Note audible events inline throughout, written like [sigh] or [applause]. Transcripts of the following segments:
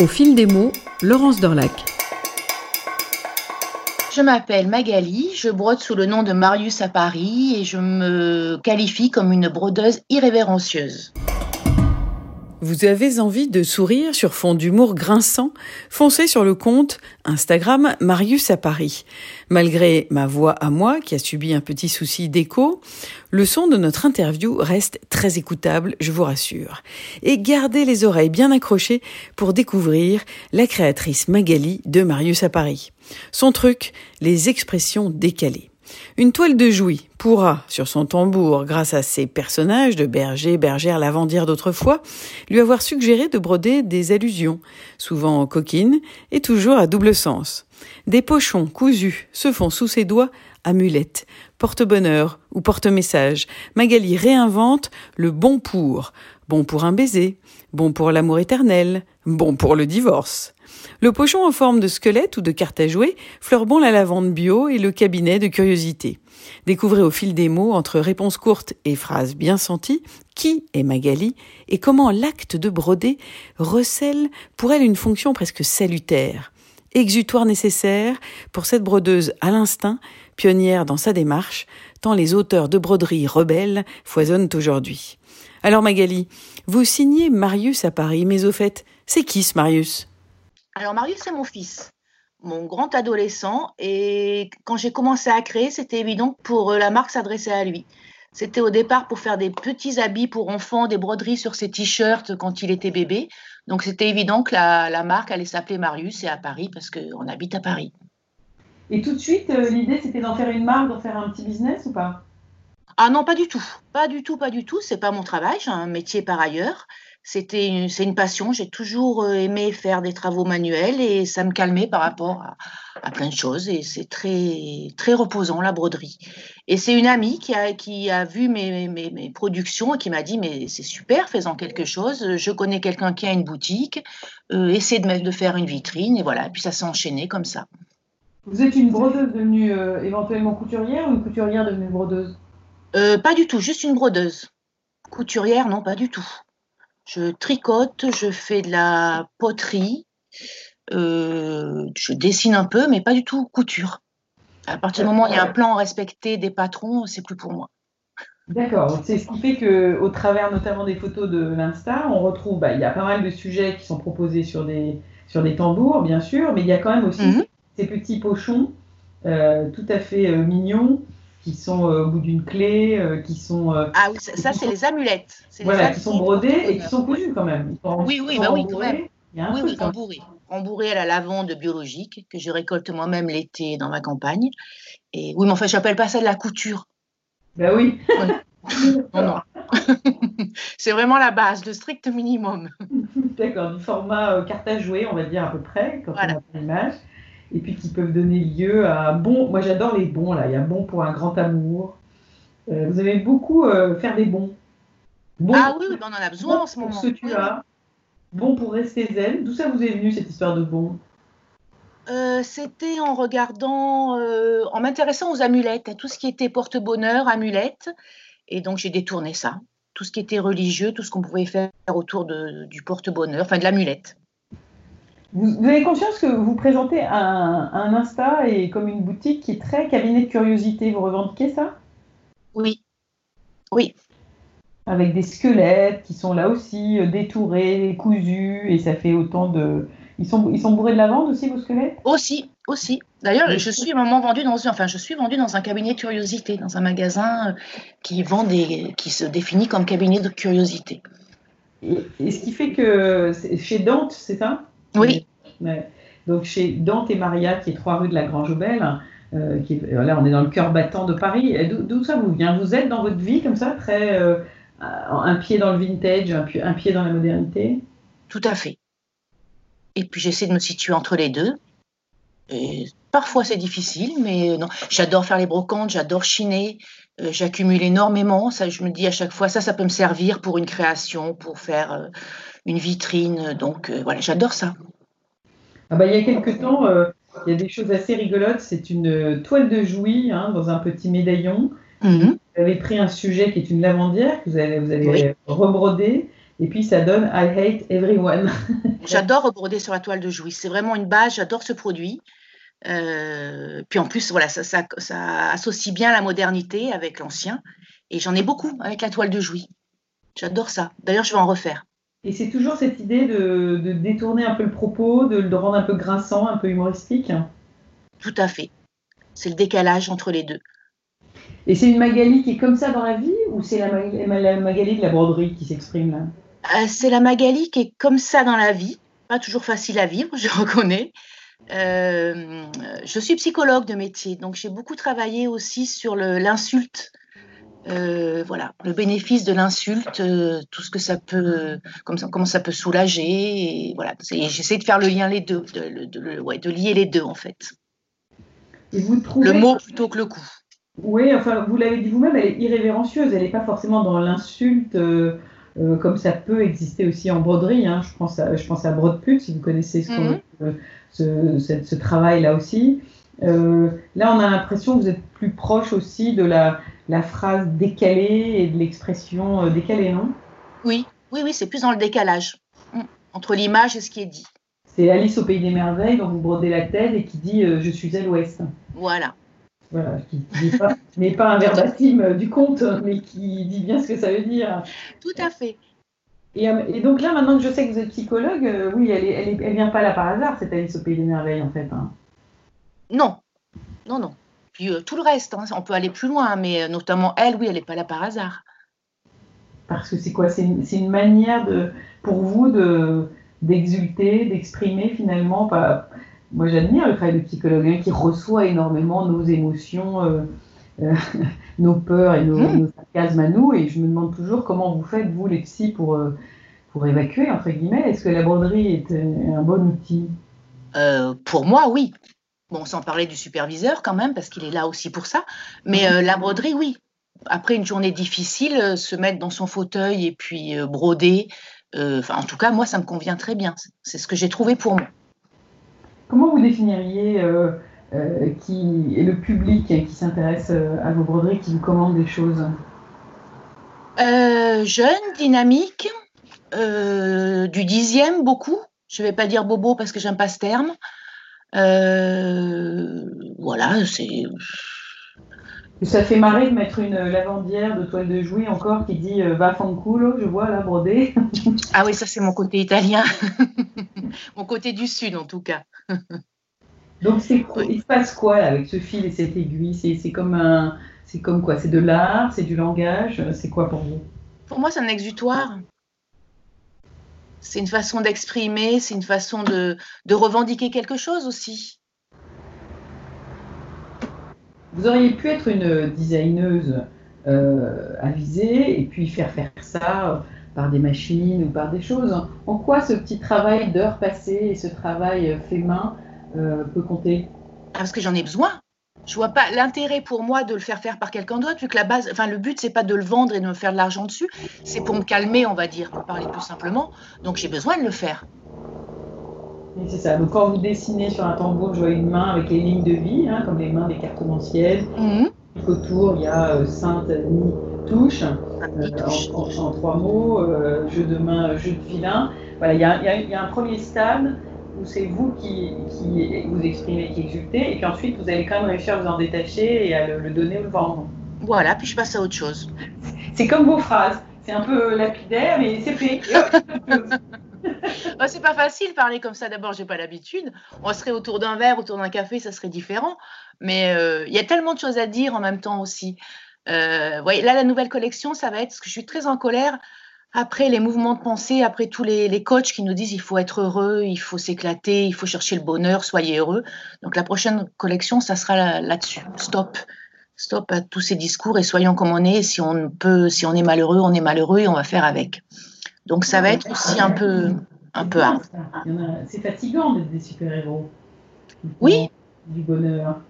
Au fil des mots, Laurence Dorlac. Je m'appelle Magali, je brode sous le nom de Marius à Paris et je me qualifie comme une brodeuse irrévérencieuse. Vous avez envie de sourire sur fond d'humour grinçant? Foncez sur le compte Instagram Marius à Paris. Malgré ma voix à moi, qui a subi un petit souci d'écho, le son de notre interview reste très écoutable, je vous rassure. Et gardez les oreilles bien accrochées pour découvrir la créatrice Magali de Marius à Paris. Son truc, les expressions décalées. Une toile de Jouy pourra, sur son tambour, grâce à ses personnages de berger, bergère, lavandière d'autrefois, lui avoir suggéré de broder des allusions, souvent coquines et toujours à double sens. Des pochons cousus se font sous ses doigts amulettes, porte-bonheur ou porte-message. Magali réinvente le bon pour. Bon pour un baiser, bon pour l'amour éternel, bon pour le divorce. Le pochon en forme de squelette ou de carte à jouer, Fleurbon la lavande bio et le cabinet de curiosité. Découvrez au fil des mots, entre réponses courtes et phrases bien senties, qui est Magali et comment l'acte de broder recèle pour elle une fonction presque salutaire. Exutoire nécessaire pour cette brodeuse à l'instinct, pionnière dans sa démarche, tant les auteurs de broderies rebelles foisonnent aujourd'hui. Alors Magali, vous signez Marius à Paris, mais au fait, c'est qui ce Marius? Alors Marius, c'est mon fils, mon grand adolescent. Et quand j'ai commencé à créer, c'était évident pour euh, la marque s'adresser à lui. C'était au départ pour faire des petits habits pour enfants, des broderies sur ses t-shirts quand il était bébé. Donc c'était évident que la, marque allait s'appeler Marius et à Paris parce qu'on habite à Paris. Et tout de suite, euh, l'idée c'était d'en faire une marque, d'en faire un petit business ou pas? Ah non, pas du tout. Pas du tout, pas du tout. C'est pas mon travail, j'ai un métier par ailleurs c'était c'est une passion. J'ai toujours euh, aimé faire des travaux manuels et ça me calmait par rapport à, plein de choses. Et c'est très très reposant la broderie. Et c'est une amie qui a qui a vu mes, mes, productions et qui m'a dit mais c'est super, faisant quelque chose. Je connais quelqu'un qui a une boutique. Euh, essaie de de faire une vitrine et voilà. Et puis ça s'est enchaîné comme ça. Vous êtes une brodeuse devenue euh, éventuellement couturière ou une couturière devenue brodeuse? Pas du tout, juste une brodeuse. Couturière, non, pas du tout. Je tricote, je fais de la poterie, euh, je dessine un peu, mais pas du tout couture. À partir du moment où il y a un plan respecté des patrons, c'est plus pour moi. D'accord. C'est ce qui fait que, au travers notamment des photos de l'Insta, on retrouve, bah, il y a pas mal de sujets qui sont proposés sur des, sur des tambours, bien sûr, mais il y a quand même aussi mhm. ces petits pochons euh, tout à fait euh, mignons qui sont euh, au bout d'une clé, euh, qui sont. Euh, ah oui, ça, c'est les amulettes. Voilà, qui sont brodées et qui sont cousues quand même. oui, oui, bah oui, quand même. oui, oui, embourrées. Embourrées à la lavande biologique que je récolte moi-même l'été dans ma campagne. Et oui, mais enfin, je n'appelle pas ça de la couture. Ben oui. non, non. [laughs] c'est vraiment la base, le strict minimum. [laughs] D'accord, du format carte à jouer, on va dire à peu près, quand on a l'image et puis qui peuvent donner lieu à bon. Moi, j'adore les bons là. Il y a bon pour un grand amour. Euh, vous avez beaucoup euh, faire des bons. ah oui, on en a besoin en ce moment. Pour ce que tu as. Bon pour rester zen. D'où ça vous est venu cette histoire de bon euh, C'était en regardant, en m'intéressant aux amulettes, à tout ce qui était porte-bonheur, amulettes. Et donc j'ai détourné ça. Tout ce qui était religieux, tout ce qu'on pouvait faire autour de, du porte-bonheur, enfin de l'amulette. Vous, avez conscience que vous présentez un, un, Insta et comme une boutique qui est très cabinet de curiosité. Vous revendiquez ça? Oui. Oui. Avec des squelettes qui sont là aussi euh, détourés, cousus, et ça fait autant de. Ils sont, ils sont bourrés de lavande aussi, vos squelettes? Aussi, aussi. D'ailleurs, je suis à un moment vendu dans, enfin, je suis vendu dans un cabinet de curiosité, dans un magasin euh, qui vend des, qui se définit comme cabinet de curiosité. Et, et ce qui fait que chez Dante, c'est ça? Oui. Donc chez Dante et Maria, qui est trois rue de la Grange Aubel, euh, qui là on est dans le cœur battant de Paris. D'où ça vous vient? Vous êtes dans votre vie comme ça, très euh, un pied dans le vintage, un, pied dans la modernité? Tout à fait. Et puis j'essaie de me situer entre les deux. Et parfois c'est difficile, mais non. J'adore faire les brocantes, j'adore chiner, euh, j'accumule énormément. Ça, je me dis à chaque fois, ça, ça peut me servir pour une création, pour faire euh, une vitrine. Donc euh, voilà, j'adore ça. Ah bah, il y a quelques temps, il y a des choses assez rigolotes. C'est une toile de jouy hein, dans un petit médaillon. Mhm. Vous avez pris un sujet qui est une lavandière que vous avez, vous avez rebrodé Et puis ça donne I hate everyone. j'adore broder sur la toile de Jouy. C'est vraiment une base. J'adore ce produit. Euh, puis en plus, voilà, ça, ça, ça, associe bien la modernité avec l'ancien. Et j'en ai beaucoup avec la toile de Jouy. J'adore ça. D'ailleurs, je vais en refaire. Et c'est toujours cette idée de, de, détourner un peu le propos, de le rendre un peu grinçant, un peu humoristique. Tout à fait. C'est le décalage entre les deux. Et c'est une Magali qui est comme ça dans la vie ou c'est la, Magali de la broderie qui s'exprime là? Euh, C'est la Magali qui est comme ça dans la vie. Pas toujours facile à vivre, [laughs] je reconnais. Euh, je suis psychologue de métier, donc j'ai beaucoup travaillé aussi sur l'insulte. Euh, voilà, le bénéfice de l'insulte, tout ce que ça peut, comment ça peut soulager. Et voilà, j'essaie de faire le lien les deux, de, de, lier les deux en fait. Et vous trouvez le mot plutôt que le coup. Oui, enfin, vous l'avez dit vous-même, elle est irrévérencieuse. Elle n'est pas forcément dans l'insulte, euh, euh, comme ça peut exister aussi en broderie. Hein. Je, pense à, je pense à si vous connaissez ce, mhm. Euh, ce, travail-là aussi. là, on a l'impression que vous êtes plus proche aussi de la, la phrase décalée et de l'expression décalée, non? Oui, oui, oui, c'est plus dans le décalage mm. entre l'image et ce qui est dit. C'est Alice au pays des merveilles dont vous brodez la tête et qui dit Je suis à l'ouest. Voilà. Voilà, qui [laughs] n'est pas, un verbatim euh, du conte, mais qui dit bien ce que ça veut dire. Tout à fait. Et, euh, donc là, maintenant que je sais que vous êtes psychologue, euh, oui, elle, est, elle, vient pas là par hasard, cette Alice au Pays des Merveilles, en fait. Hein. Non, non, non. Puis tout le reste, hein, on peut aller plus loin, mais notamment elle, oui, elle n'est pas là par hasard. Parce que c'est quoi? C'est une, manière de, pour vous de d'exulter, d'exprimer finalement, pas, moi j'admire le travail de psychologue hein, qui reçoit énormément nos émotions, euh, euh, nos peurs et nos, mmh. sarcasmes à nous. Et je me demande toujours comment vous faites, vous les psys, pour, euh, pour évacuer, entre guillemets. Est-ce que la broderie est un bon outil? Pour moi, oui. Bon, sans parler du superviseur quand même, parce qu'il est là aussi pour ça. Mais la broderie, oui. Après une journée difficile, se mettre dans son fauteuil et puis broder, en tout cas, moi, ça me convient très bien. C'est ce que j'ai trouvé pour moi. Comment vous définiriez euh, euh, qui est le public qui s'intéresse euh, à vos broderies, qui vous commande des choses Jeune, dynamique, du dixième, beaucoup. Je ne vais pas dire bobo parce que j'aime pas ce terme. voilà, c'est. Ça fait marrer de mettre une lavandière de toile de jouy encore qui dit va fanculo, je vois là brodé. ah oui, ça c'est mon côté italien. [laughs] mon côté du sud en tout cas. Donc c'est il se passe quoi avec ce fil et cette aiguille? C'est comme un, c'est comme quoi? C'est de l'art, c'est du langage, c'est quoi pour vous? Pour moi, c'est un exutoire. C'est une façon d'exprimer, c'est une façon de, de revendiquer quelque chose aussi. Vous auriez pu être une designeuse euh, avisée et puis faire faire ça par des machines ou par des choses. En quoi ce petit travail d'heures passées et ce travail fait main euh, peut compter ah, Parce que j'en ai besoin. Je vois pas l'intérêt pour moi de le faire faire par quelqu'un d'autre, vu que la base, enfin le but c'est pas de le vendre et de me faire de l'argent dessus, c'est pour me calmer, on va dire, pour parler plus simplement. Donc j'ai besoin de le faire. c'est ça. Donc quand vous dessinez sur un tambour, je vois une main avec les lignes de vie, hein, comme les mains des cartomanciennes. Mmh. Autour, il y a euh, Sainte Ni touche, euh, en, trois mots, euh, jeu de main, jeu de vilain. Voilà, il y, a, un premier stade où c'est vous qui, vous exprimez, qui exultez, et puis ensuite vous allez quand même réussir à vous en détacher et à le, donner ou le vendre. Voilà, puis je passe à autre chose. [laughs] C'est comme vos phrases. C'est un peu lapidaire, mais c'est fait. [laughs] [laughs] c'est pas facile parler comme ça. D'abord, j'ai pas l'habitude. On serait autour d'un verre, autour d'un café, ça serait différent. Mais euh, il y a tellement de choses à dire en même temps aussi. Euh, là, la nouvelle collection, ça va être parce que je suis très en colère après les mouvements de pensée, après tous les, coachs qui nous disent il faut être heureux, il faut s'éclater, il faut chercher le bonheur, soyez heureux. Donc la prochaine collection, ça sera là-dessus. Stop. Stop à tous ces discours et soyons comme on est. Si on peut, si on est malheureux, on est malheureux et on va faire avec. Donc ça va être aussi un peu, un peu hard. C'est fatigant d'être des super-héros. Oui. Du bonheur.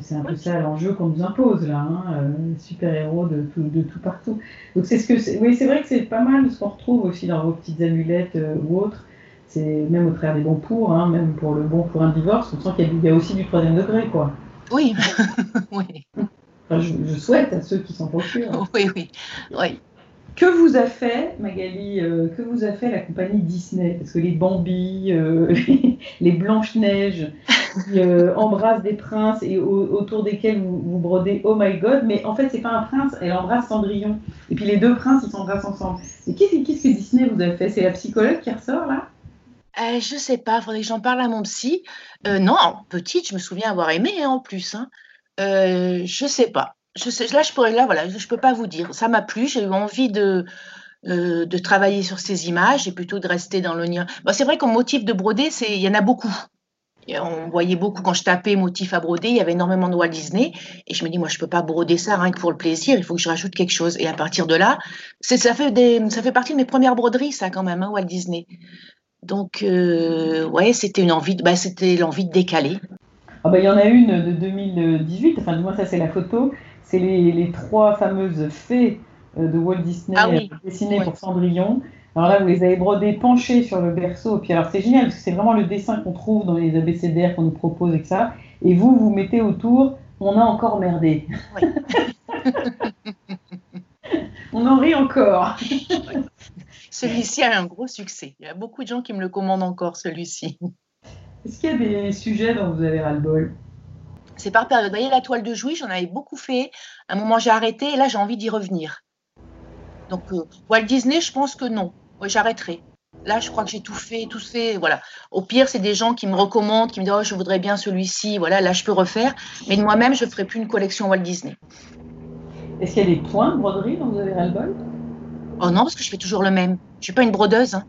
C'est un peu ça l'enjeu qu'on nous impose là, hein, euh, super-héros de tout, de tout partout. Donc c'est ce que, oui, c'est vrai que c'est pas mal ce qu'on retrouve aussi dans vos petites amulettes euh, ou autres. C'est même au travers des bons pour, hein, même pour le bon pour un divorce, on sent qu'il y, a aussi du troisième degré, quoi. Oui, [laughs] oui. je, souhaite à ceux qui s'en procurent. Oui, oui, oui. Que vous a fait, Magali, euh, que vous a fait la compagnie Disney? Parce que les Bambi, euh, [laughs] les Blanches-Neiges, qui euh, embrassent des princes et autour desquels vous, brodez Oh my God, mais en fait, c'est pas un prince, elle embrasse Cendrillon. Et puis les deux princes, ils s'embrassent ensemble. Et qu'est-ce que Disney vous a fait? C'est la psychologue qui ressort là? Je sais pas, faudrait que j'en parle à mon psy. non, petite, je me souviens avoir aimé hein, en plus. Hein. je sais pas je sais, là, je pourrais, peux pas vous dire. Ça m'a plu. J'ai eu envie de, euh, de travailler sur ces images et plutôt de rester dans le Bon, c'est vrai qu'en motif de broder, il y en a beaucoup. on voyait beaucoup quand je tapais motif à broder, il y avait énormément de Walt Disney. Et je me dis, moi, je peux pas broder ça rien que pour le plaisir. Il faut que je rajoute quelque chose. Et à partir de là, ça fait ça fait partie de mes premières broderies, ça quand même, hein, Walt Disney. Donc, euh, ouais, c'était une envie, bah, c'était l'envie de décaler. Ah bah, il y en a une de 2018, enfin du moins ça c'est la photo, c'est les, trois fameuses fées euh, de Walt Disney ah euh, dessinées pour Cendrillon. Alors là, vous les avez brodées penchées sur le berceau. Puis alors, c'est génial parce que c'est vraiment le dessin qu'on trouve dans les abécédaires qu'on nous propose et ça. Et vous, vous mettez autour, on a encore merdé. [laughs] on en rit encore. [laughs] Celui-ci a un gros succès. Il y a beaucoup de gens qui me le commandent encore, celui-ci. Est-ce qu'il y a des sujets dont vous avez ras-le-bol? C'est par période. Vous voyez, la toile de Jouy, j'en avais beaucoup fait. À un moment, j'ai arrêté et là, j'ai envie d'y revenir. Donc, euh, Walt Disney, je pense que non. Oui, j'arrêterai. Là, je crois que j'ai tout fait, tout fait. Voilà. Au pire, c'est des gens qui me recommandent, qui me disent oh, je voudrais bien celui-ci. Voilà, là, je peux refaire. Mais de moi-même, je ne ferai plus une collection Walt Disney. Est-ce qu'il y a des points de broderie dont vous avez ras-le-bol Oh non, parce que je fais toujours le même. Je ne suis pas une brodeuse. Hein.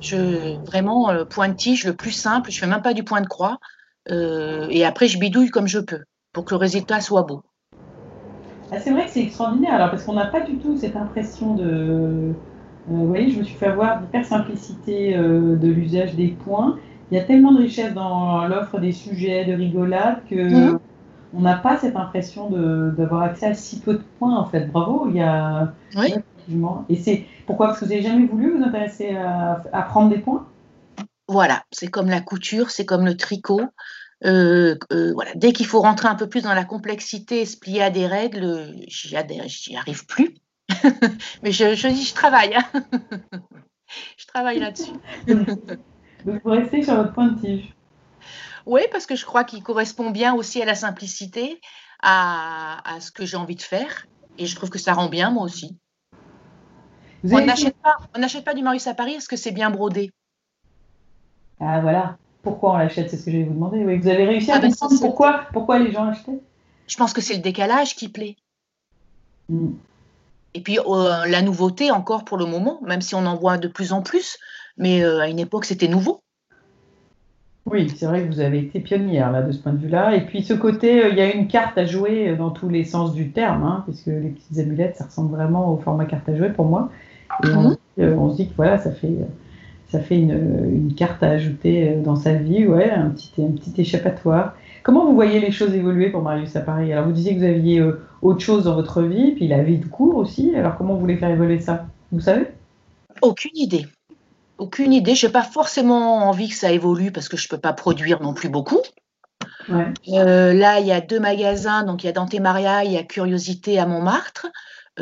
Je, vraiment, le euh, point de tige, le plus simple. Je ne fais même pas du point de croix. Euh, et après, je bidouille comme je peux pour que le résultat soit beau. Ah, c'est vrai que c'est extraordinaire, alors, parce qu'on n'a pas du tout cette impression de. Euh, vous voyez, je me suis fait avoir d'hyper simplicité euh, de l'usage des points. Il y a tellement de richesse dans l'offre des sujets, de rigolade, que mhm. on n'a pas cette impression d'avoir accès à si peu de points, en fait. Bravo, il y a. Oui. Et c'est pourquoi? Parce que vous n'avez jamais voulu vous intéresser à prendre des points? Voilà, c'est comme la couture, c'est comme le tricot. Euh, euh, voilà. Dès qu'il faut rentrer un peu plus dans la complexité se plier à des règles, j'y arrive plus. [laughs] Mais je, je, je travaille. Hein. [laughs] je travaille là-dessus. [laughs] Donc vous restez sur votre point de tige. Oui, parce que je crois qu'il correspond bien aussi à la simplicité, à, ce que j'ai envie de faire. Et je trouve que ça rend bien, moi aussi. On n'achète pas, pas, du Marius à Paris parce que c'est bien brodé. Ah voilà, pourquoi on l'achète, c'est ce que je vais vous demander. vous avez réussi à ah, ben, comprendre pourquoi, pourquoi les gens achetaient? Je pense que c'est le décalage qui plaît. Hmm. Et puis euh, la nouveauté encore pour le moment, même si on en voit de plus en plus, mais euh, à une époque c'était nouveau. Oui, c'est vrai que vous avez été pionnière là de ce point de vue-là. Et puis ce côté, euh, il y a une carte à jouer dans tous les sens du terme, hein, puisque les petites amulettes, ça ressemble vraiment au format carte à jouer pour moi. Et on, mhm. on, se dit que voilà, ça fait ça fait une, carte à ajouter euh, dans sa vie, ouais, un petit, un petit échappatoire. Comment vous voyez les choses évoluer pour Marius à Paris? Alors vous disiez que vous aviez euh, autre chose dans votre vie, puis la vie de cours aussi. Alors comment vous voulez faire évoluer ça? Vous savez? Aucune idée. Aucune idée. Je n'ai pas forcément envie que ça évolue parce que je ne peux pas produire non plus beaucoup. Euh, là, il y a deux magasins, donc il y a Dante Maria, il y a Curiosité à Montmartre.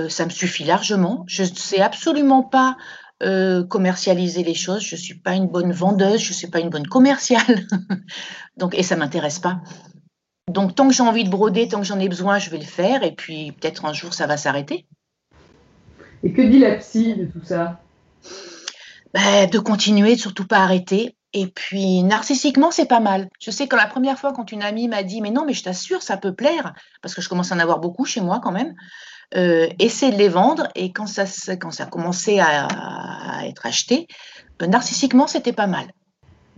ça me suffit largement. Je ne sais absolument pas euh, commercialiser les choses. Je ne suis pas une bonne vendeuse, je ne suis pas une bonne commerciale. [laughs] Donc, et ça ne m'intéresse pas. Donc, tant que j'ai envie de broder, tant que j'en ai besoin, je vais le faire. Et puis, peut-être un jour, ça va s'arrêter. Et que dit la psy de tout ça? Ben, De continuer, de surtout pas arrêter. Et puis, narcissiquement, c'est pas mal. Je sais que la première fois, quand une amie m'a dit, mais non, mais je t'assure, ça peut plaire, parce que je commence à en avoir beaucoup chez moi quand même, euh, essayer de les vendre. Et quand ça, quand ça a commencé à, être acheté, euh, narcissiquement, c'était pas mal.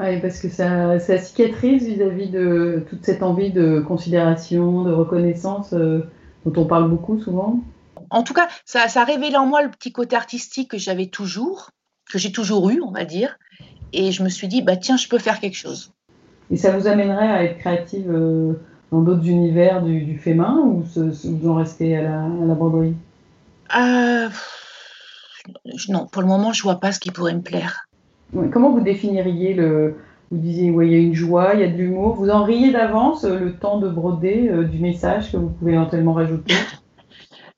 Oui, parce que ça, ça cicatrise vis-à-vis de toute cette envie de considération, de reconnaissance euh, dont on parle beaucoup souvent. En tout cas, ça, ça a révélé en moi le petit côté artistique que j'avais toujours, que j'ai toujours eu, on va dire. Et je me suis dit, bah tiens, je peux faire quelque chose. Et ça vous amènerait à être créative dans d'autres univers du, du fait main ou vous en restez à la, à la broderie? Euh, Non, pour le moment, je vois pas ce qui pourrait me plaire. Comment vous définiriez le. Vous disiez, il y a une joie, il y a de l'humour. Vous en riez d'avance euh, le temps de broder euh, du message que vous pouvez éventuellement rajouter?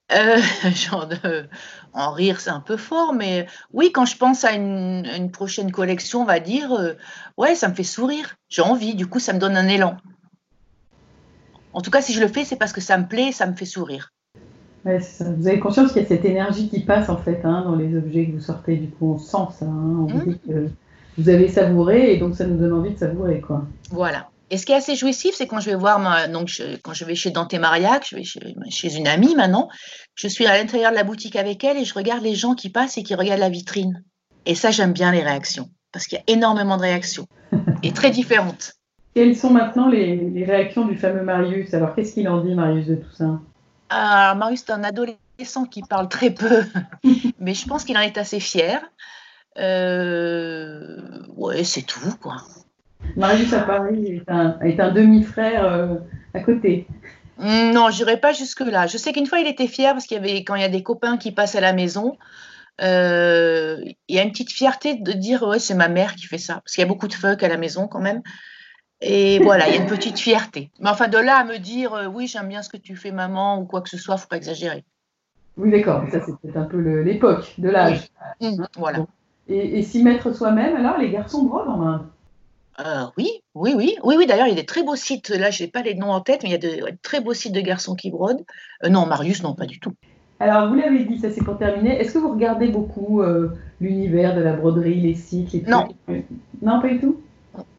[laughs] genre de... en rire, c'est un peu fort, mais oui, quand je pense à une, prochaine collection, on va dire, euh, ouais, ça me fait sourire. J'ai envie, du coup, ça me donne un élan. En tout cas, si je le fais, c'est parce que ça me plaît, ça me fait sourire. Vous avez conscience qu'il y a cette énergie qui passe en fait hein, dans les objets que vous sortez. Du coup, on sent ça. Hein. on mmh. dit que vous avez savouré et donc ça nous donne envie de savourer, quoi. Voilà. Et ce qui est assez jouissif, c'est quand je vais voir, ma, donc quand je vais chez Dante Mariac, je vais chez, une amie maintenant, je suis à l'intérieur de la boutique avec elle et je regarde les gens qui passent et qui regardent la vitrine. Et ça, j'aime bien les réactions, parce qu'il y a énormément de réactions, [laughs] et très différentes. Quelles sont maintenant les, réactions du fameux Marius? Alors, qu'est-ce qu'il en dit, Marius, de tout ça? Alors, Marius, c'est un adolescent qui parle très peu, [laughs] mais je pense qu'il en est assez fier. Euh, ouais, c'est tout, quoi. Marius à Paris est un, demi-frère euh, à côté. Mm, non, je n'irai pas jusque-là. Je sais qu'une fois, il était fier parce qu'il y avait, quand il y a des copains qui passent à la maison, euh, il y a une petite fierté de dire ouais, c'est ma mère qui fait ça. Parce qu'il y a beaucoup de fuck à la maison quand même. Et [laughs] voilà, il y a une petite fierté. Mais enfin, de là à me dire euh, oui, j'aime bien ce que tu fais, maman, ou quoi que ce soit, il ne faut pas exagérer. Oui, d'accord. Ça, c'est peut-être un peu l'époque de l'âge. Mm, voilà. Et, s'y mettre soi-même, alors, les garçons brodent en main euh, oui, oui, oui, oui, oui. D'ailleurs, il y a des très beaux sites. Là, je n'ai pas les noms en tête, mais il y a de très beaux sites de garçons qui brodent. Euh, non, Marius, non, pas du tout. Alors, vous l'avez dit, ça c'est pour terminer. Est-ce que vous regardez beaucoup euh, l'univers de la broderie, les sites, les Non. Non, pas du tout?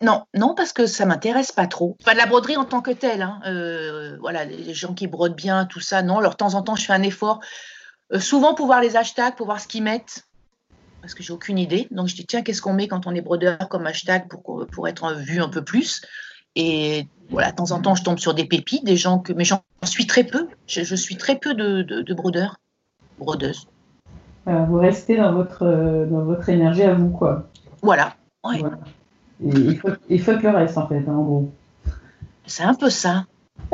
Non, non, parce que ça m'intéresse pas trop. Enfin, de la broderie en tant que telle. Hein. voilà, les gens qui brodent bien, tout ça, non. Alors, de temps en temps, je fais un effort. souvent pour voir les hashtags, pour voir ce qu'ils mettent parce que j'ai aucune idée. Donc je dis tiens, qu'est-ce qu'on met quand on est brodeur comme hashtag pour, pour être vu un peu plus? Et voilà, de temps en temps, je tombe sur des pépites, des gens que, mais j'en suis très peu. Je, suis très peu de, de, brodeurs, brodeuses. vous restez dans votre, dans votre énergie à vous, quoi. Voilà. Et il faut, il faut que le reste, en fait, hein, en gros. C'est un peu ça. [laughs]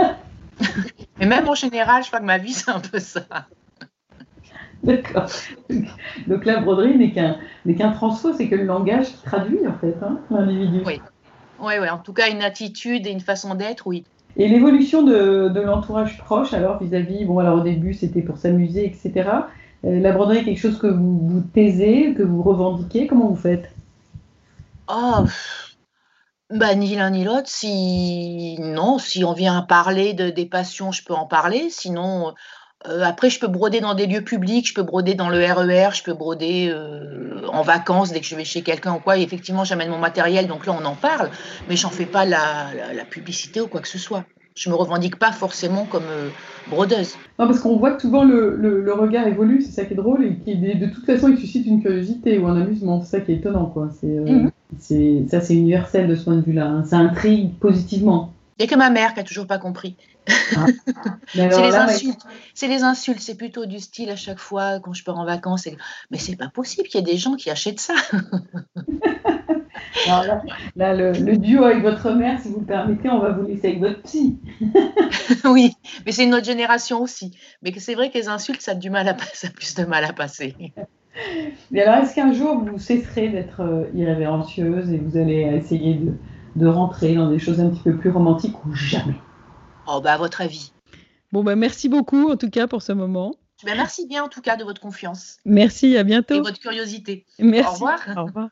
mais même en général, je crois que ma vie, c'est un peu ça. [laughs] D'accord. Donc la broderie n'est qu'un n'est qu'un transfo, c'est que le langage qui traduit en fait hein, l'individu. Oui. oui, oui. En tout cas, une attitude et une façon d'être, oui. Et l'évolution de, de l'entourage proche, alors vis-à-vis, bon, alors au début c'était pour s'amuser, etc. Euh, la broderie est quelque chose que vous, vous taisez, que vous revendiquez. Comment vous faites? Oh, bah, ni l'un ni l'autre. Si non, si on vient parler de, des passions, je peux en parler. Sinon, après, je peux broder dans des lieux publics, je peux broder dans le RER, e je peux broder euh, en vacances dès que je vais chez quelqu'un ou quoi. effectivement, j'amène mon matériel, donc là, on en parle, mais j'en fais pas la, publicité ou quoi que ce soit. Je me revendique pas forcément comme euh, brodeuse. Non, parce qu'on voit que souvent le, regard évolue, c'est ça qui est drôle, et qui, de toute façon, il suscite une curiosité ou un amusement. C'est ça qui est étonnant, quoi. C'est, mhm. ça, c'est universel de ce point de vue-là. Hein. Ça intrigue positivement. Il n'y a que ma mère qui a toujours pas compris. Ah. c'est les insultes. C'est les insultes. C'est plutôt du style à chaque fois quand je pars en vacances. Et... Mais c'est pas possible qu'il y ait des gens qui achètent ça. [laughs] là, le, duo avec votre mère, si vous le permettez, on va vous laisser avec votre psy. [laughs] oui, mais c'est une autre génération aussi. Mais c'est vrai que les insultes, ça a du mal à [laughs] ça a plus de mal à passer. Mais alors, est-ce qu'un jour vous cesserez d'être euh, irrévérencieuse et vous allez essayer de de rentrer dans des choses un petit peu plus romantiques ou jamais? Oh, bah, à votre avis. Bon, bah, merci beaucoup en tout cas pour ce moment. Bah, merci bien en tout cas de votre confiance. Merci, à bientôt. Et votre curiosité. Merci. Au revoir. Au revoir.